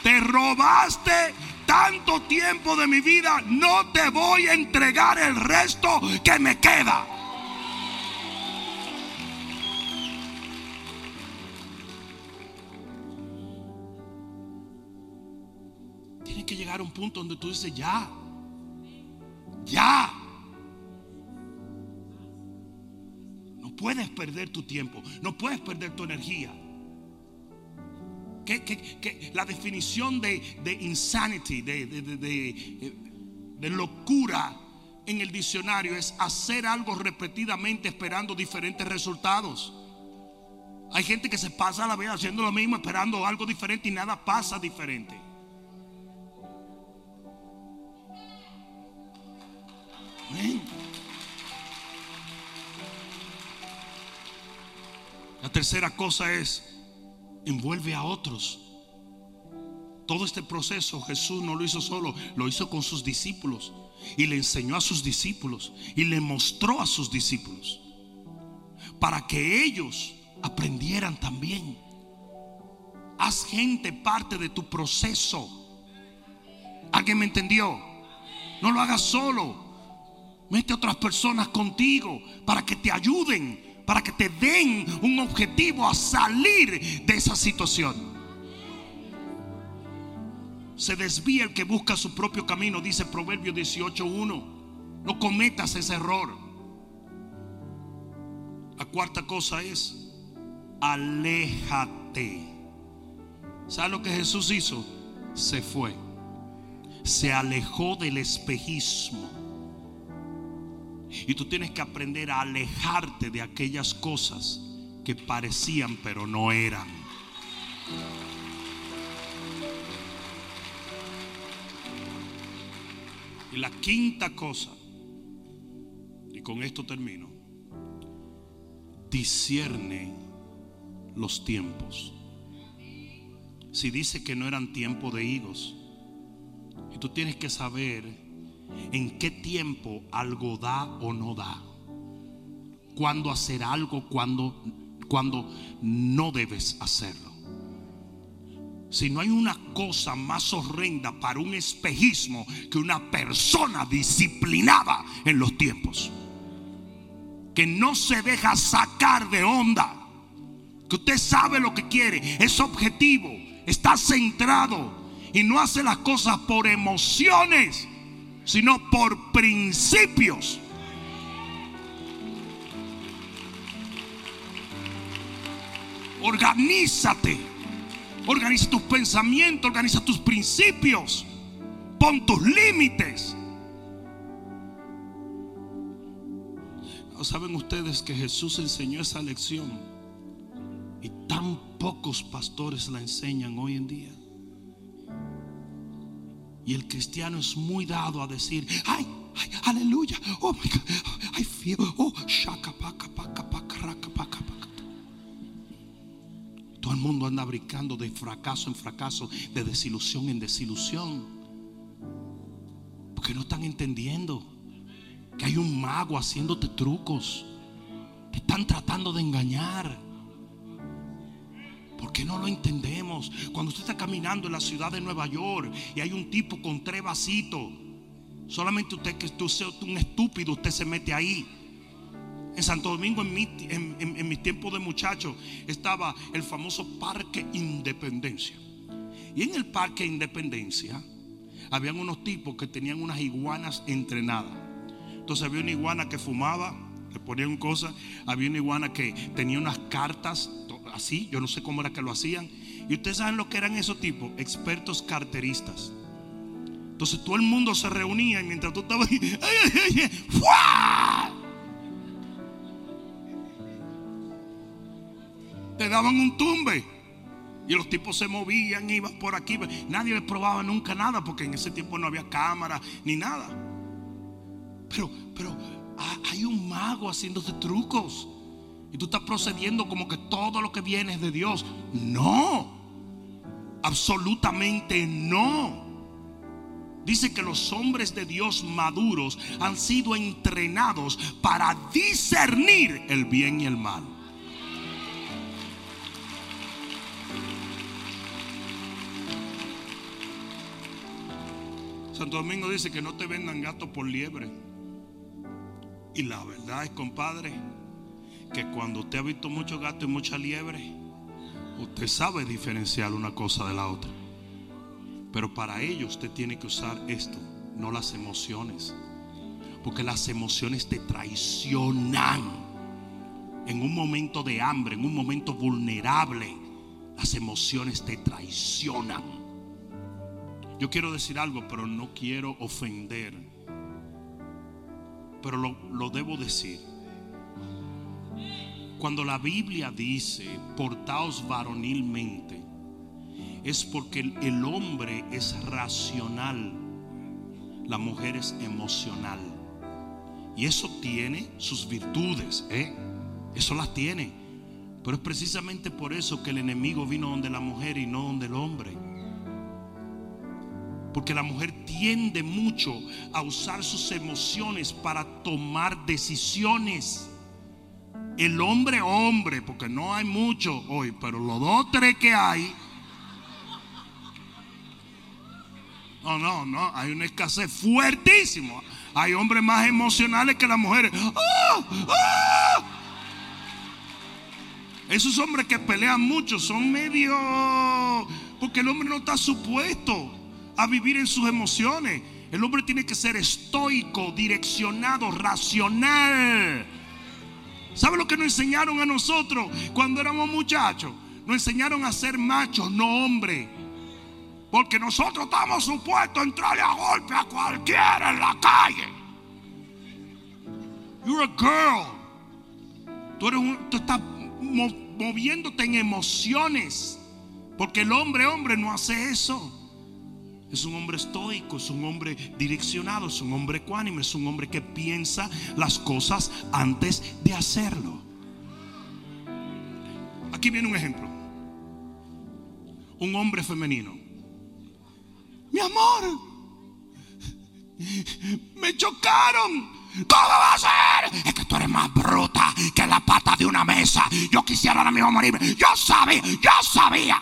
Te robaste tanto tiempo de mi vida, no te voy a entregar el resto que me queda. Tiene que llegar un punto donde tú dices, ya, ya. No puedes perder tu tiempo, no puedes perder tu energía la definición de, insanity, de, de locura en el diccionario es hacer algo repetidamente esperando diferentes resultados. Hay gente que se pasa la vida haciendo lo mismo, esperando algo diferente y nada pasa diferente. La tercera cosa es, envuelve a otros. Todo este proceso Jesús no lo hizo solo, lo hizo con sus discípulos. Y le enseñó a sus discípulos y le mostró a sus discípulos. Para que ellos aprendieran también. Haz gente parte de tu proceso. ¿Alguien me entendió? No lo hagas solo. Mete a otras personas contigo para que te ayuden, para que te den un objetivo a salir de esa situación. Se desvía el que busca su propio camino, dice Proverbio 18.1. No cometas ese error. La cuarta cosa es, aléjate. ¿Sabes lo que Jesús hizo? Se fue. Se alejó del espejismo. Y tú tienes que aprender a alejarte de aquellas cosas que parecían pero no eran. Y la quinta cosa, y con esto termino, discierne los tiempos. Si dice que no eran tiempo de higos, y tú tienes que saber en qué tiempo algo da o no da. Cuándo hacer algo, cuando, cuando no debes hacerlo. Si no hay una cosa más horrenda para un espejismo que una persona disciplinada en los tiempos. Que no se deja sacar de onda. Que usted sabe lo que quiere, es objetivo, está centrado y no hace las cosas por emociones sino por principios. Organízate. Organiza tus pensamientos, organiza tus principios. Pon tus límites. ¿Saben ustedes que Jesús enseñó esa lección? Y tan pocos pastores la enseñan hoy en día. Y el cristiano es muy dado a decir, ay, ay aleluya, oh my God, I feel, oh, shaka, paka, paka, paka, raka, paka, paka. Todo el mundo anda brincando de fracaso en fracaso, de desilusión en desilusión. Porque no están entendiendo que hay un mago haciéndote trucos. Te están tratando de engañar. ¿Por qué no lo entendemos? Cuando usted está caminando en la ciudad de Nueva York y hay un tipo con tres vasitos, solamente usted que tú sea un estúpido, usted se mete ahí. En Santo Domingo, en mi, en, mis tiempos de muchacho, estaba el famoso Parque Independencia. Y en el Parque Independencia, habían unos tipos que tenían unas iguanas entrenadas. Entonces había una iguana que fumaba, le ponían cosas. Había una iguana que tenía unas cartas así, yo no sé cómo era que lo hacían. Y ustedes saben lo que eran esos tipos, expertos carteristas. Entonces todo el mundo se reunía y mientras tú estabas ahí, te daban un tumbe. Y los tipos se movían, iban por aquí. Nadie les probaba nunca nada porque en ese tiempo no había cámara ni nada. Pero, pero hay un mago haciéndose trucos. Y tú estás procediendo como que todo lo que viene es de Dios. No. Absolutamente no. Dice que los hombres de Dios maduros han sido entrenados para discernir el bien y el mal. Santo Domingo dice que no te vendan gato por liebre. Y la verdad es, compadre, que cuando usted ha visto mucho gato y mucha liebre, usted sabe diferenciar una cosa de la otra. Pero para ello usted tiene que usar esto, no las emociones. Porque las emociones te traicionan. En un momento de hambre, en un momento vulnerable, las emociones te traicionan. Yo quiero decir algo, pero no quiero ofender. Pero lo, lo debo decir. Cuando la Biblia dice, portaos varonilmente, es porque el, hombre es racional, la mujer es emocional. Y eso tiene sus virtudes, ¿eh? Eso las tiene. Pero es precisamente por eso que el enemigo vino donde la mujer y no donde el hombre. Porque la mujer tiende mucho a usar sus emociones para tomar decisiones. El hombre, hombre, porque no hay mucho hoy, pero los dos, tres que hay. No, no, no, hay una escasez fuertísima. Hay hombres más emocionales que las mujeres. ¡Ah! ¡Ah! Esos hombres que pelean mucho son medio... Porque el hombre no está supuesto a vivir en sus emociones. El hombre tiene que ser estoico, direccionado, racional. ¿Sabe lo que nos enseñaron a nosotros cuando éramos muchachos? Nos enseñaron a ser machos, no hombres. Porque nosotros estamos supuestos a entrarle a golpe a cualquiera en la calle. You're a girl. Tú, tú estás moviéndote en emociones. Porque el hombre, hombre, no hace eso. Es un hombre estoico, es un hombre direccionado, es un hombre ecuánime, es un hombre que piensa las cosas antes de hacerlo. Aquí viene un ejemplo. Un hombre femenino. Mi amor, me chocaron. ¿Cómo va a ser? Es que tú eres más bruta que la pata de una mesa. Yo quisiera ahora mismo morirme. Yo sabía, yo sabía.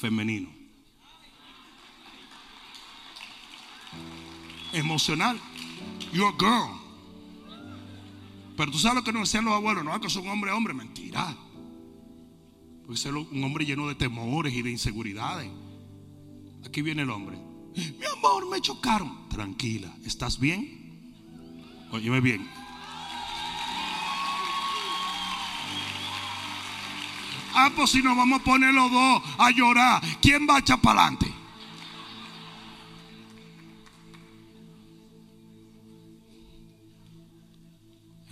Femenino. Emocional. You're girl. Pero tú sabes lo que nos decían los abuelos. No, es que es un hombre, hombre. Mentira. Puede ser un hombre lleno de temores y de inseguridades. Aquí viene el hombre. Mi amor, me chocaron. Tranquila, ¿estás bien? Óyeme bien. Ah, pues si nos vamos a poner los dos a llorar, ¿quién va a echar para adelante?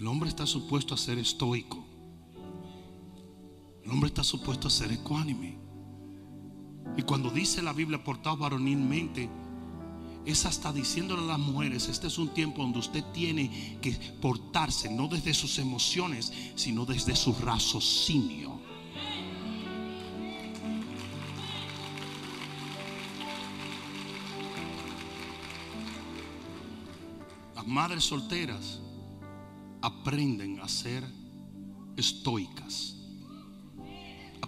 El hombre está supuesto a ser estoico. El hombre está supuesto a ser ecuánime. Y cuando dice la Biblia portado varonilmente, es hasta diciéndole a las mujeres, este es un tiempo donde usted tiene que portarse no desde sus emociones, sino desde su raciocinio. Las madres solteras aprenden a ser estoicas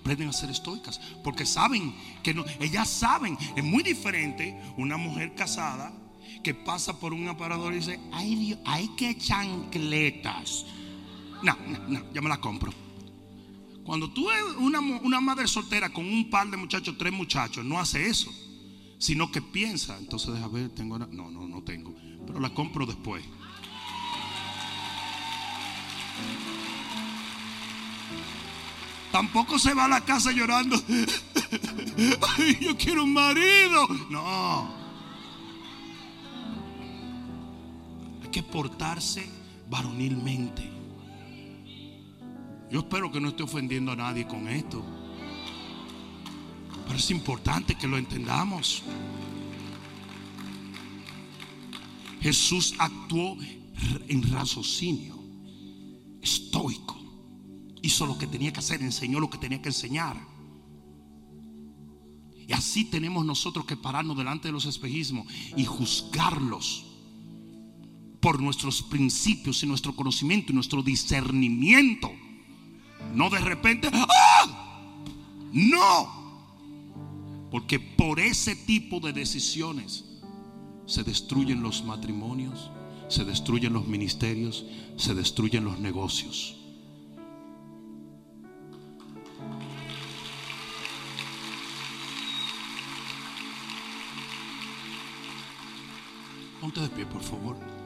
aprenden a ser estoicas. Porque saben que no, ellas saben, es muy diferente una mujer casada que pasa por un aparador y dice, ay Dios, hay que chancletas. No, no, no, ya me la compro. Cuando tú eres una, una madre soltera con un par de muchachos, tres muchachos, no hace eso, sino que piensa, entonces deja ver, tengo no, no, no tengo, pero la compro después. Tampoco se va a la casa llorando. yo quiero un marido. No. Hay que portarse varonilmente. Yo espero que no esté ofendiendo a nadie con esto. Pero es importante que lo entendamos. Jesús actuó en raciocinio, estoico hizo lo que tenía que hacer, enseñó lo que tenía que enseñar. Y así tenemos nosotros que pararnos delante de los espejismos y juzgarlos por nuestros principios y nuestro conocimiento y nuestro discernimiento. No de repente, ¡ah! No. Porque por ese tipo de decisiones se destruyen los matrimonios, se destruyen los ministerios, se destruyen los negocios. Ponte de pie, por favor.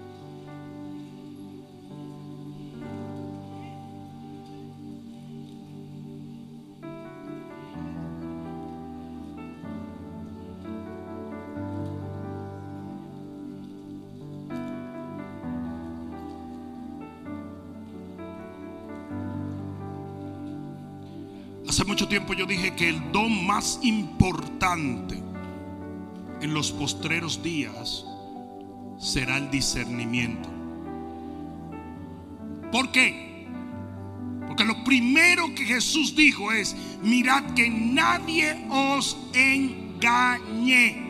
Tiempo yo dije que el don más importante en los postreros días será el discernimiento. ¿Por qué? Porque lo primero que Jesús dijo es, mirad que nadie os engañe.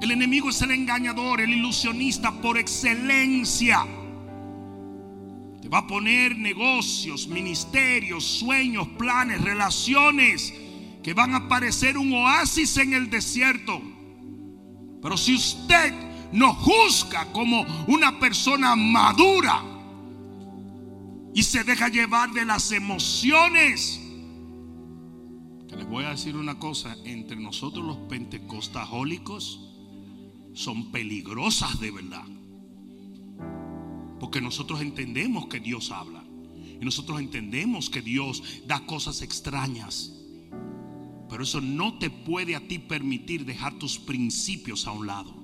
El enemigo es el engañador, el ilusionista por excelencia. Va a poner negocios, ministerios, sueños, planes, relaciones que van a parecer un oasis en el desierto. Pero si usted no juzga como una persona madura y se deja llevar de las emociones, que les voy a decir una cosa, entre nosotros los pentecostajólicos son peligrosas de verdad. Porque nosotros entendemos que Dios habla. Y nosotros entendemos que Dios da cosas extrañas. Pero eso no te puede a ti permitir dejar tus principios a un lado.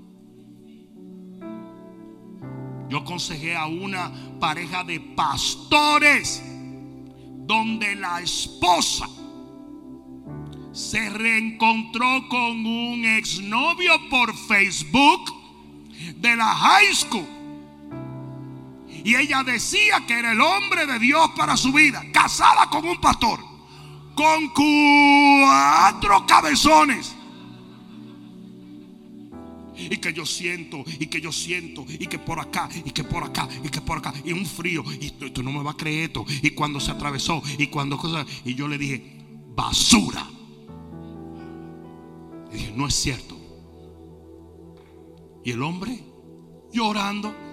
Yo aconsejé a una pareja de pastores donde la esposa se reencontró con un exnovio por Facebook de la high school. Y ella decía que era el hombre de Dios para su vida, casada con un pastor, con cuatro cabezones. Y que yo siento, y que yo siento, y que por acá, y que por acá, y que por acá, y un frío, y tú no me vas a creer esto. Y cuando se atravesó, y cuando cosas, y yo le dije, basura. Y dije, no es cierto. Y el hombre llorando.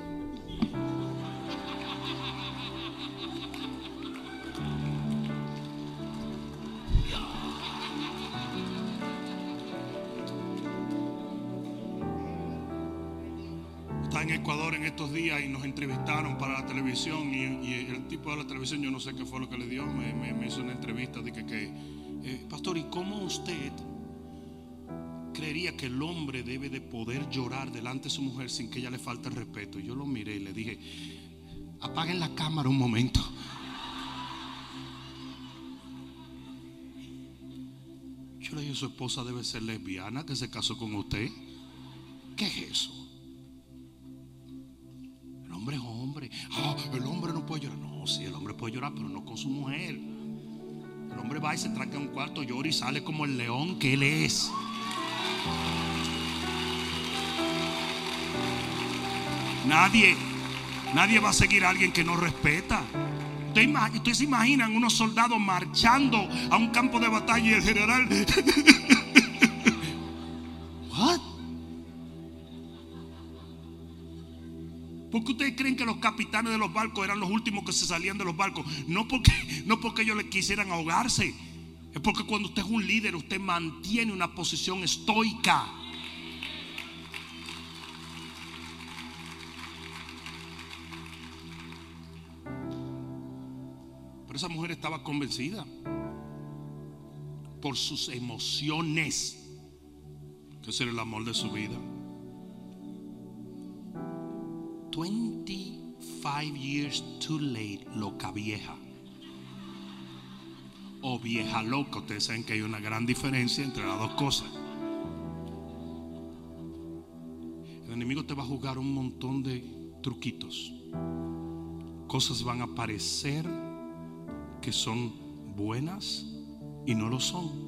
Y nos entrevistaron para la televisión y, el tipo de la televisión, yo no sé qué fue lo que le dio, me, hizo una entrevista de que, eh, pastor, ¿y cómo usted creería que el hombre debe de poder llorar delante de su mujer sin que ella le falte el respeto. Yo lo miré y le dije, apaguen la cámara un momento. Yo le dije, su esposa debe ser lesbiana que se casó con usted. ¿Qué es eso? Hombre es hombre. Ah, el hombre no puede llorar. No, sí, el hombre puede llorar, pero no con su mujer. El hombre va y se tranca en un cuarto, llora y sale como el león que él es. Nadie, nadie va a seguir a alguien que no respeta. Ustedes se imaginan unos soldados marchando a un campo de batalla y el general. ¿Por qué ustedes creen que los capitanes de los barcos eran los últimos que se salían de los barcos? No porque, no porque ellos les quisieran ahogarse, es porque cuando usted es un líder, usted mantiene una posición estoica. Pero esa mujer estaba convencida por sus emociones que ese era el amor de su vida. 25 years too late, loca vieja o vieja loca. Ustedes saben que hay una gran diferencia entre las dos cosas. El enemigo te va a jugar un montón de truquitos. Cosas van a parecer que son buenas y no lo son.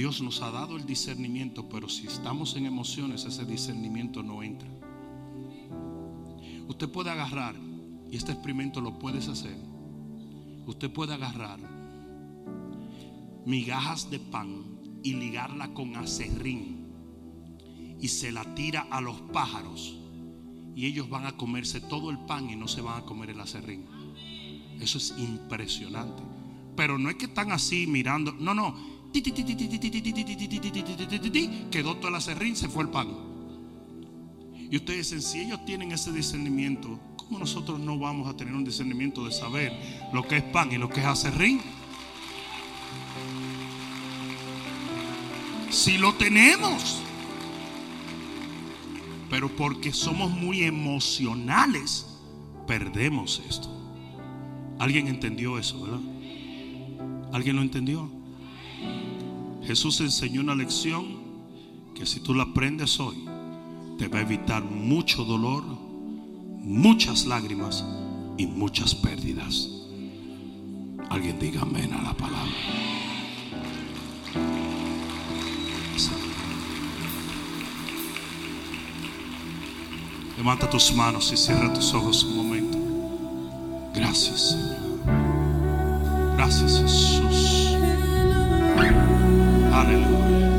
Dios nos ha dado el discernimiento, pero si estamos en emociones, ese discernimiento no entra. Usted puede agarrar, y este experimento lo puedes hacer, usted puede agarrar migajas de pan y ligarla con acerrín y se la tira a los pájaros y ellos van a comerse todo el pan y no se van a comer el acerrín. Eso es impresionante. Pero no es que están así mirando, no, no. Quedó todo el acerrín, se fue el pan. Y ustedes dicen, si ellos tienen ese discernimiento, nosotros no vamos a tener un discernimiento de saber lo que es pan y lo que es acerrín? Si lo tenemos, pero porque somos muy emocionales, perdemos esto. ¿Alguien entendió eso, verdad? ¿Alguien lo entendió? Jesús enseñó una lección que si tú la aprendes hoy, te va a evitar mucho dolor muchas lágrimas y muchas pérdidas. Alguien diga amén a la palabra. Levanta tus manos y cierra tus ojos un momento. Gracias, Señor. Gracias, Jesús. Aleluya.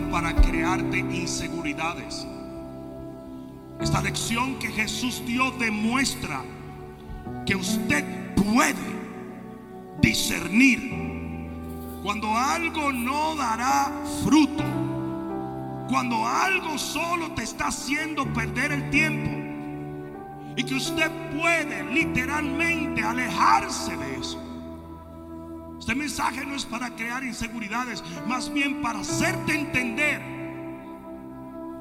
Para crearte inseguridades. Esta lección que Jesús dio demuestra que usted puede discernir cuando algo no dará fruto, cuando algo solo te está haciendo perder el tiempo y que usted puede literalmente alejarse de eso. Este mensaje no es para crear inseguridades, más bien para hacerte entender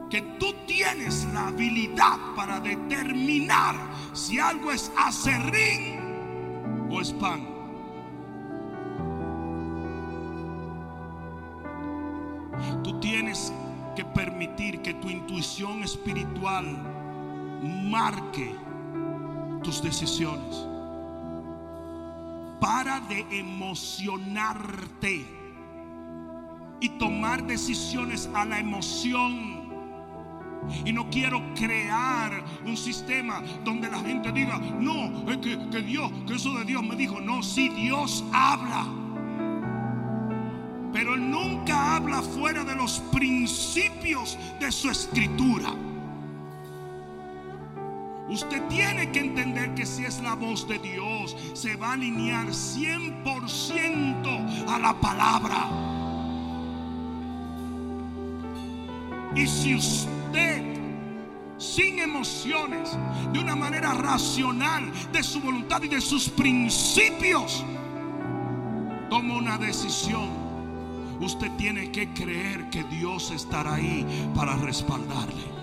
que tú tienes la habilidad para determinar si algo es acerrín o es pan. Tú tienes que permitir que tu intuición espiritual marque tus decisiones. Para de emocionarte y tomar decisiones a la emoción. Y no quiero crear un sistema donde la gente diga, no, es que, que Dios, que eso de Dios me dijo, no, si Dios habla. Pero Él nunca habla fuera de los principios de su escritura. Usted tiene que entender que si es la voz de Dios, se va a alinear 100% a la palabra. Y si usted, sin emociones, de una manera racional, de su voluntad y de sus principios, toma una decisión, usted tiene que creer que Dios estará ahí para respaldarle.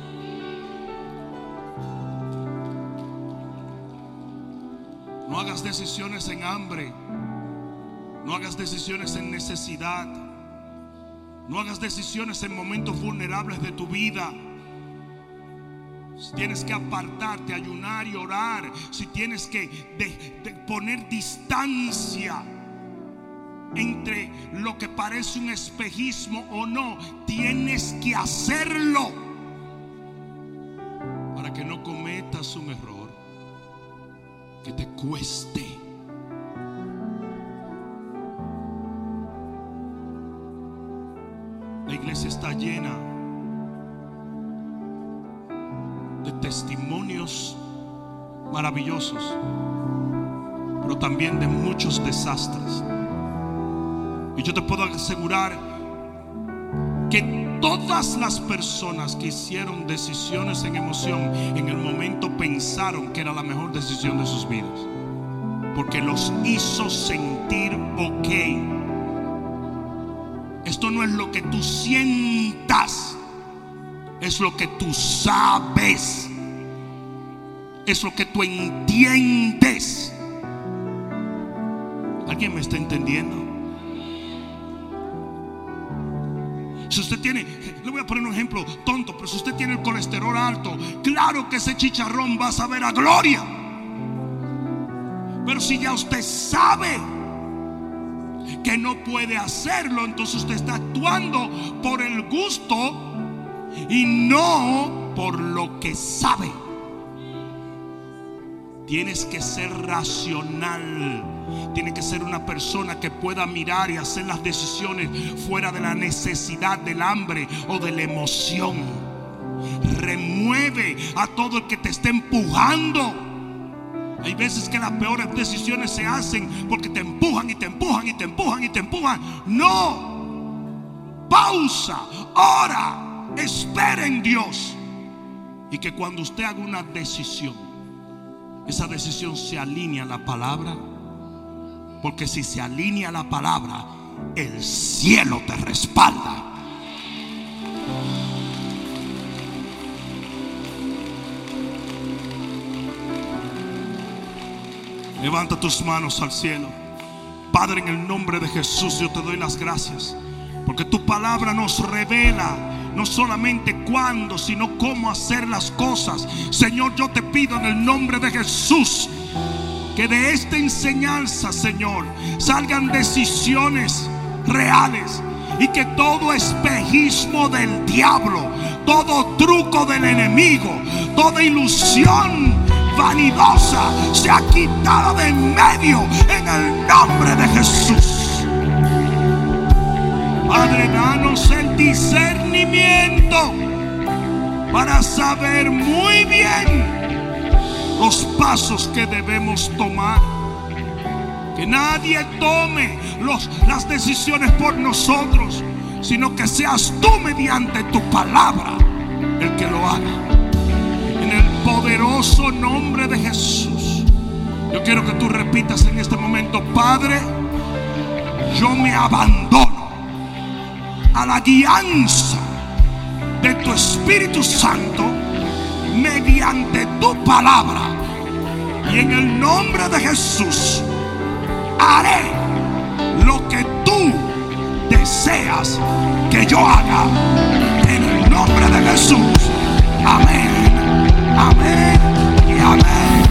No hagas decisiones en hambre. No hagas decisiones en necesidad. No hagas decisiones en momentos vulnerables de tu vida. Si tienes que apartarte, ayunar y orar. Si tienes que poner distancia entre lo que parece un espejismo o no, tienes que hacerlo para que no cometas un error que te cueste. La iglesia está llena de testimonios maravillosos, pero también de muchos desastres. Y yo te puedo asegurar que todas las personas que hicieron decisiones en emoción en el momento pensaron que era la mejor decisión de sus vidas. Porque los hizo sentir ok. Esto no es lo que tú sientas, es lo que tú sabes, es lo que tú entiendes. ¿Alguien me está entendiendo? Si usted tiene, le voy a poner un ejemplo tonto, pero si usted tiene el colesterol alto, claro que ese chicharrón va a saber a gloria. Pero si ya usted sabe que no puede hacerlo, entonces usted está actuando por el gusto y no por lo que sabe. Tienes que ser racional. Tiene que ser una persona que pueda mirar y hacer las decisiones fuera de la necesidad del hambre o de la emoción. Remueve a todo el que te esté empujando. Hay veces que las peores decisiones se hacen porque te empujan y te empujan y te empujan y te empujan. No. Pausa. Ora. Espera en Dios. Y que cuando usted haga una decisión, esa decisión se alinea a la palabra. Porque si se alinea la palabra, el cielo te respalda. Levanta tus manos al cielo. Padre, en el nombre de Jesús yo te doy las gracias. Porque tu palabra nos revela no solamente cuándo, sino cómo hacer las cosas. Señor, yo te pido en el nombre de Jesús que de esta enseñanza, Señor, salgan decisiones reales y que todo espejismo del diablo, todo truco del enemigo, toda ilusión vanidosa sea quitada de en medio en el nombre de Jesús. Padre, danos el discernimiento para saber muy bien los pasos que debemos tomar. Que nadie tome las decisiones por nosotros, sino que seas tú mediante tu palabra el que lo haga. En el poderoso nombre de Jesús. Yo quiero que tú repitas en este momento, Padre, yo me abandono a la guianza de tu Espíritu Santo mediante tu palabra. Y en el nombre de Jesús haré lo que tú deseas que yo haga. En el nombre de Jesús. Amén. Amén y amén.